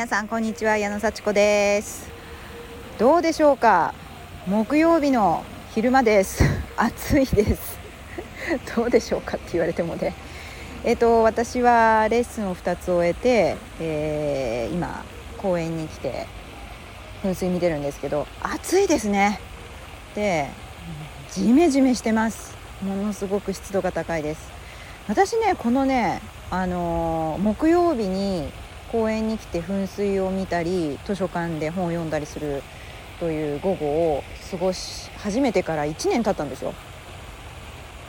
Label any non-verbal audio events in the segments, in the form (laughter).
皆さんこんにちは矢野幸子です。どうでしょうか？木曜日の昼間です。(laughs) 暑いです。(laughs) どうでしょうかって言われてもね。えっ、と私はレッスンを2つ終えて、えー、今公園に来て噴水見てるんですけど暑いですね。でジメジメしてます。ものすごく湿度が高いです。私ねこのねあのー、木曜日に公園に来て噴水を見たり図書館で本を読んだりするという午後を過ごし始めてから1年経ったんですよ。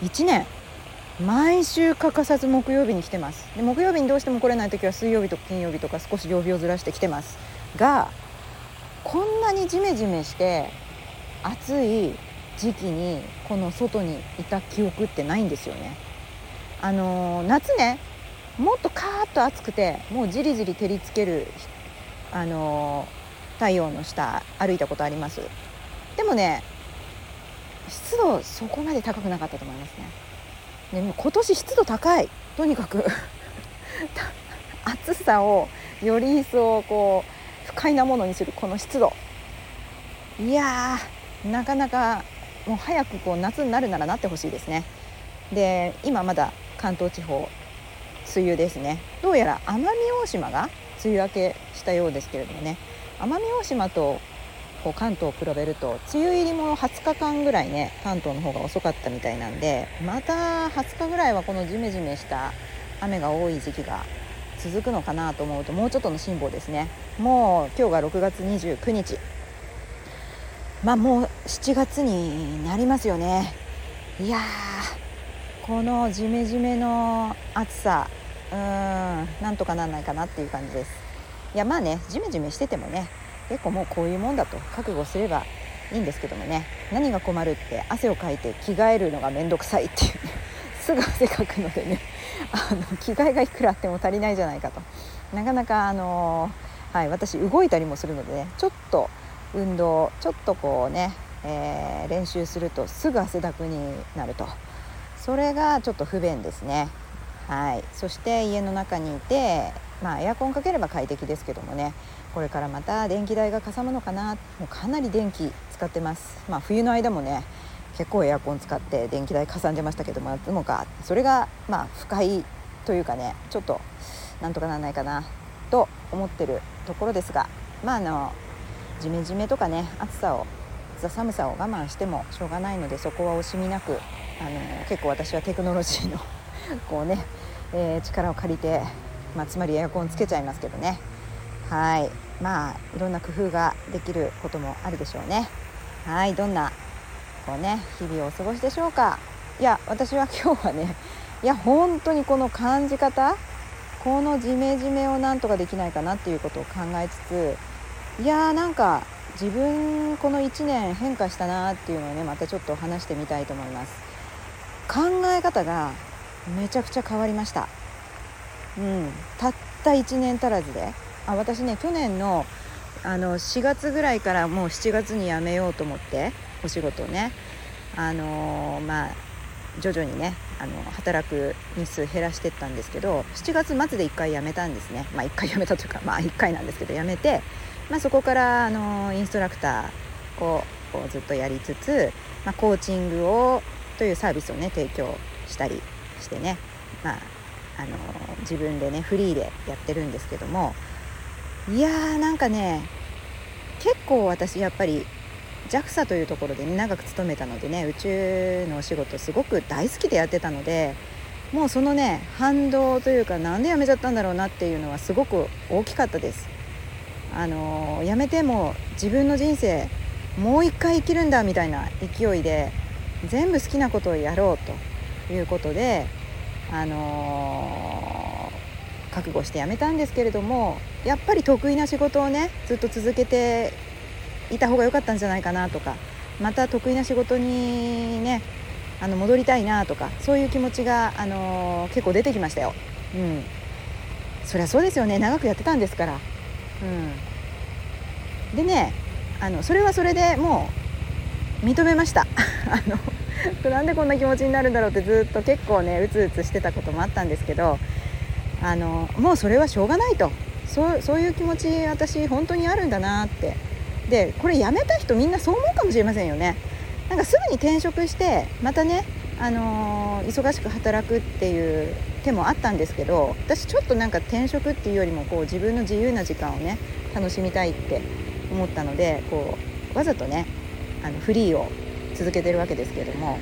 1年。毎週欠かさず木曜日に来てます。で木曜日にどうしても来れない時は水曜日とか金曜日とか少し曜日をずらして来てます。がこんなにジメジメして暑い時期にこの外にいた記憶ってないんですよね。あのー、夏ねもっとカーッと暑くてもうじりじり照りつける、あのー、太陽の下歩いたことあります。でもね湿度そこまで高くなかったと思いますね。でも今年湿度高い。とにかく (laughs) 暑さをより一層こう不快なものにするこの湿度。いやなかなかもう早くこう夏になるならなってほしいですね。で今まだ関東地方梅雨ですね。どうやら奄美大島が梅雨明けしたようですけれどもね。奄美大島とこう関東を比べると梅雨入りも20日間ぐらいね関東の方が遅かったみたいなんでまた20日ぐらいはこのジメジメした雨が多い時期が続くのかなと思うともうちょっとの辛抱ですね。もう今日が6月29日。まあもう7月になりますよね。いやーこのジメジメの暑さうんなんとかなんないかなっていう感じです。いやまあねジメジメしててもね結構もうこういうもんだと覚悟すればいいんですけどもね何が困るって汗をかいて着替えるのが面倒くさいっていう、ね、(laughs) すぐ汗かくのでね (laughs) あの着替えがいくらあっても足りないじゃないかと。なかなかあのはい私動いたりもするのでねちょっと運動ちょっとこうね、えー、練習するとすぐ汗だくになると。それがちょっと不便ですね。はい、そして家の中にいて、まあ、エアコンかければ快適ですけどもね。これからまた電気代がかさむのかな。もうかなり電気使ってます、まあ、冬の間もね結構エアコン使って電気代かさんでましたけどもでもか。それがまあ不快というかねちょっとなんとかならないかなと思ってるところですが。まああのジメジメとかね暑さを寒さを我慢してもしょうがないのでそこは惜しみなくあの結構私はテクノロジーの (laughs) こうね、えー、力を借りて、まあ、つまりエアコンつけちゃいますけどね。はい。まあいろんな工夫ができることもあるでしょうね。はい。どんなこうね日々をお過ごしでしょうか。いや私は今日はねいや本当にこの感じ方このジメジメをなんとかできないかなっていうことを考えつついやーなんか自分この1年変化したなっていうのをねまたちょっと話してみたいと思います。考え方がめちゃくちゃ変わりました。うん。たった1年足らずで。あ私ね去年のあの4月ぐらいからもう7月に辞めようと思ってお仕事をね。あのー、まあ徐々にねあの働く日数減らしてったんですけど7月末で1回辞めたんですね。まあ1回辞めたというかまあ1回なんですけど辞めて、まあ、そこからあのインストラクターをずっとやりつつ、まあ、コーチングをというサービスをね提供したりしてね、まあ、あの自分でねフリーでやってるんですけどもいやーなんかね結構私やっぱり JAXA というところで、ね、長く勤めたのでね宇宙のお仕事すごく大好きでやってたのでもうそのね反動というかなんで辞めちゃったんだろうなっていうのはすごく大きかったです。あの辞めても自分の人生もう一回生きるんだみたいな勢いで全部好きなことをやろうということで、あのー、覚悟して辞めたんですけれどもやっぱり得意な仕事をねずっと続けていた方が良かったんじゃないかなとかまた得意な仕事にねあの戻りたいなとかそういう気持ちが、あのー、結構出てきましたよ。うん、そりゃそうですよね長くやってたんですから。うん、でねあのそれはそれでもう認めました。(laughs) あのなんでこんな気持ちになるんだろうってずっと結構ねうつうつしてたこともあったんですけどあのもうそれはしょうがないと。そうそういう気持ち私本当にあるんだなって。でこれ辞めた人みんなそう思うかもしれませんよね。なんかすぐに転職してまたね、あのー、忙しく働くっていう手もあったんですけど私ちょっとなんか転職っていうよりもこう自分の自由な時間をね楽しみたいって思ったのでこうわざとねあのフリーを続けてるわけですけども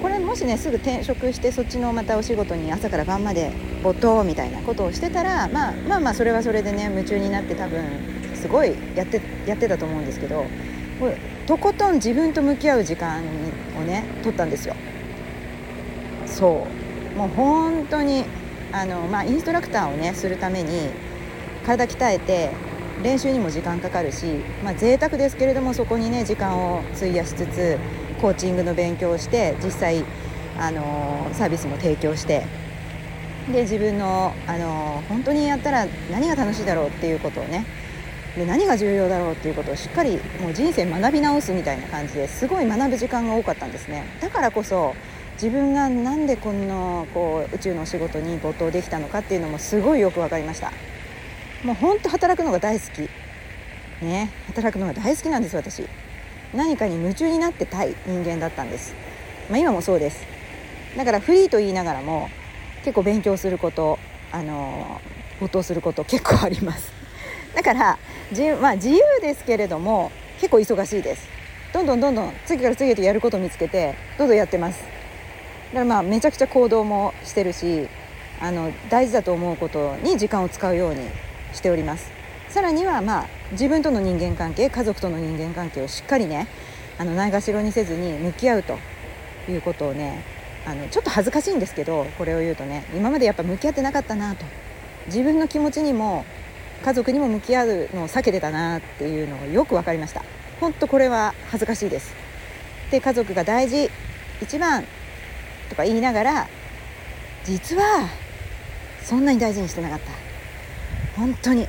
これもしねすぐ転職してそっちのまたお仕事に朝から晩まで没頭みたいなことをしてたら、まあ、まあまあそれはそれでね夢中になって多分すごいやってやってたと思うんですけどとことん自分と向き合う時間をね取ったんですよ。そう。もう本当にあの、まあ、インストラクターをねするために体鍛えて練習にも時間かかるし、まあ、贅沢ですけれどもそこにね時間を費やしつつコーチングの勉強をして実際、あのサービスも提供してで自分の、あの本当にやったら何が楽しいだろうっていうことをねで何が重要だろうっていうことをしっかりもう人生学び直すみたいな感じですごい学ぶ時間が多かったんですね。だからこそ自分が何でこんなこう宇宙のお仕事に没頭できたのかっていうのもすごいよく分かりました。もうほんと働くのが大好き。ね。働くのが大好きなんです私。何かに夢中になってたい人間だったんです、まあ、今もそうです。だからフリーと言いながらも結構勉強することあの没頭すること結構あります。だから自,、まあ、自由ですけれども結構忙しいです。どんどんどんどん次から次へとやることを見つけてどんどんやってます。からまあめちゃくちゃ行動もしてるしあの大事だと思うことに時間を使うようにしております。さらにはまあ自分との人間関係家族との人間関係をしっかりねあのないがしろにせずに向き合うということをねあのちょっと恥ずかしいんですけどこれを言うとね今までやっぱ向き合ってなかったなと。自分の気持ちにも家族にも向き合うのを避けてたなっていうのがよく分かりました。本当これは恥ずかしいです。で家族が大事一番とか言いながら実はそんなに大事にしてなかった。本当に。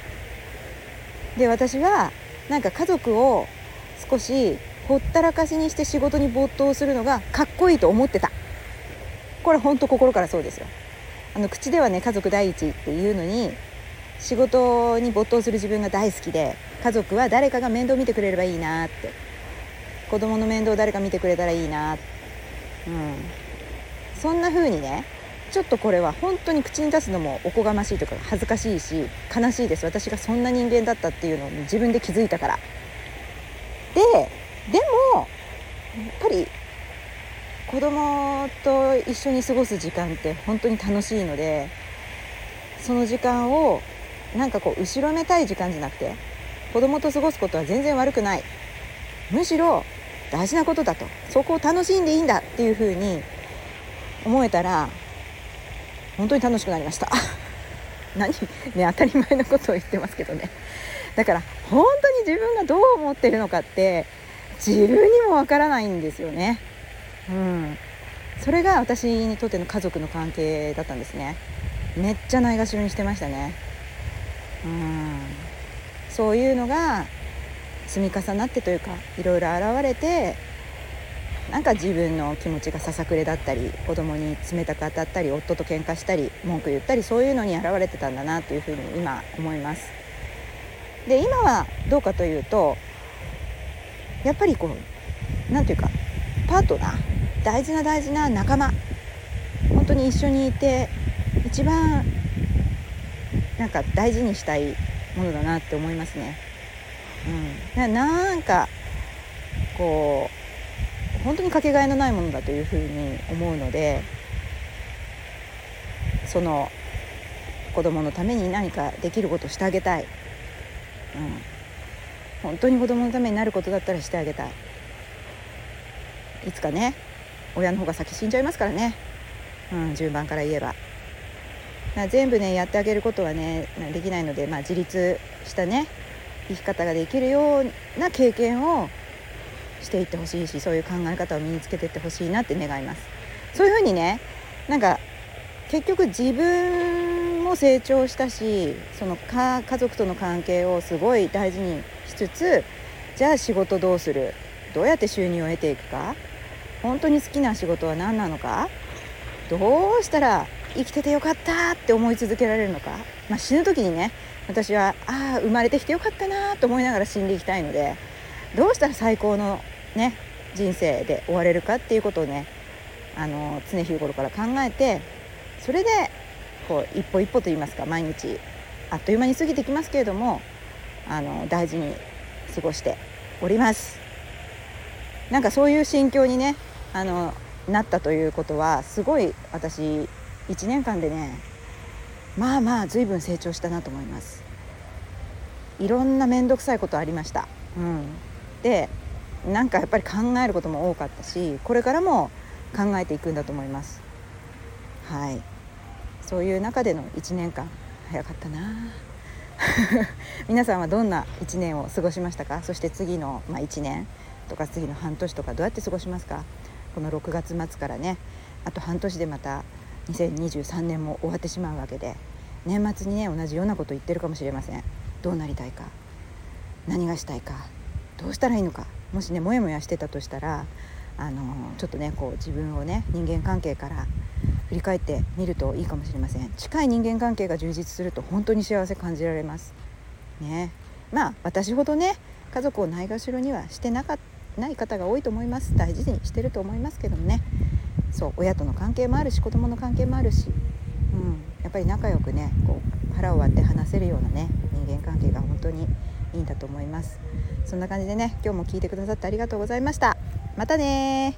で私はなんか家族を少しほったらかしにして仕事に没頭するのがかっこいいと思ってた。これ本当心からそうですよ。あの口ではね家族第一っていうのに仕事に没頭する自分が大好きで家族は誰かが面倒見てくれればいいなって。子供の面倒を誰か見てくれたらいいなうん。そんな風にねちょっとこれは本当に口に出すのもおこがましいというか恥ずかしいし悲しいです。私がそんな人間だったっていうのを自分で気づいたから。ででもやっぱり子供と一緒に過ごす時間って本当に楽しいのでその時間をなんかこう後ろめたい時間じゃなくて子供と過ごすことは全然悪くない。むしろ大事なことだと。そこを楽しんでいいんだっていうふうに思えたら本当に楽しくなりました。(laughs) 何？ね当たり前のことを言ってますけどね。だから本当に自分がどう思ってるのかって自分にもわからないんですよね。うん。それが私にとっての家族の関係だったんですね。めっちゃないがしろにしてましたね。うん。そういうのが積み重なってというかいろいろ現れてなんか自分の気持ちがささくれだったり子供に冷たく当たったり夫と喧嘩したり文句言ったりそういうのに現れてたんだなというふうに今思います。で今はどうかというとやっぱりこう何て言うかパートナー大事な大事な仲間本当に一緒にいて一番なんか大事にしたいものだなって思いますね。うん、なんかこう本当にかけがえのないものだというふうに思うのでその子供のために何かできることをしてあげたい、うん、本当に子供のためになることだったらしてあげたい。いつかね親の方が先死んじゃいますからね、うん、順番から言えば。全部ねやってあげることはねできないので、まあ、自立したね生き方ができるような経験をしていってほしいしそういう考え方を身につけていってほしいなって願います。そういうふうにねなんか結局自分も成長したしその家族との関係をすごい大事にしつつじゃあ仕事どうする？どうやって収入を得ていくか？本当に好きな仕事は何なのか？どうしたら生きててよかったって思い続けられるのか、まあ、死ぬ時にね私はああ生まれてきてよかったなと思いながら死んでいきたいのでどうしたら最高のね人生で終われるかっていうことをねあの常日頃から考えてそれでこう一歩一歩といいますか毎日あっという間に過ぎてきますけれどもあの大事に過ごしております。なんかそういう心境にねあのなったということはすごい私1年間でねまあまあ随分成長したなと思います。いろんな面倒くさいことありました、うん、でなんかやっぱり考えることも多かったしこれからも考えていくんだと思います。はい。そういう中での1年間早かったな。(laughs) 皆さんはどんな1年を過ごしましたか？そして次の、まあ、1年とか次の半年とかどうやって過ごしますか？この6月末からね。あと半年でまた2023年も終わってしまうわけで年末にね同じようなこと言ってるかもしれません。どうなりたいか？何がしたいか？どうしたらいいのか。もしねモヤモヤしてたとしたらあのちょっとねこう自分をね人間関係から振り返ってみるといいかもしれません。近い人間関係が充実すると本当に幸せ感じられます。ね。まあ私ほどね家族をないがしろにはしてなかない方が多いと思います。大事にしてると思いますけどもね。そう親との関係もあるし子供の関係もあるし、うん、やっぱり仲良くねこう腹を割って話せるようなね人間関係が本当にいいんだと思います。そんな感じでね今日も聞いてくださってありがとうございました。またね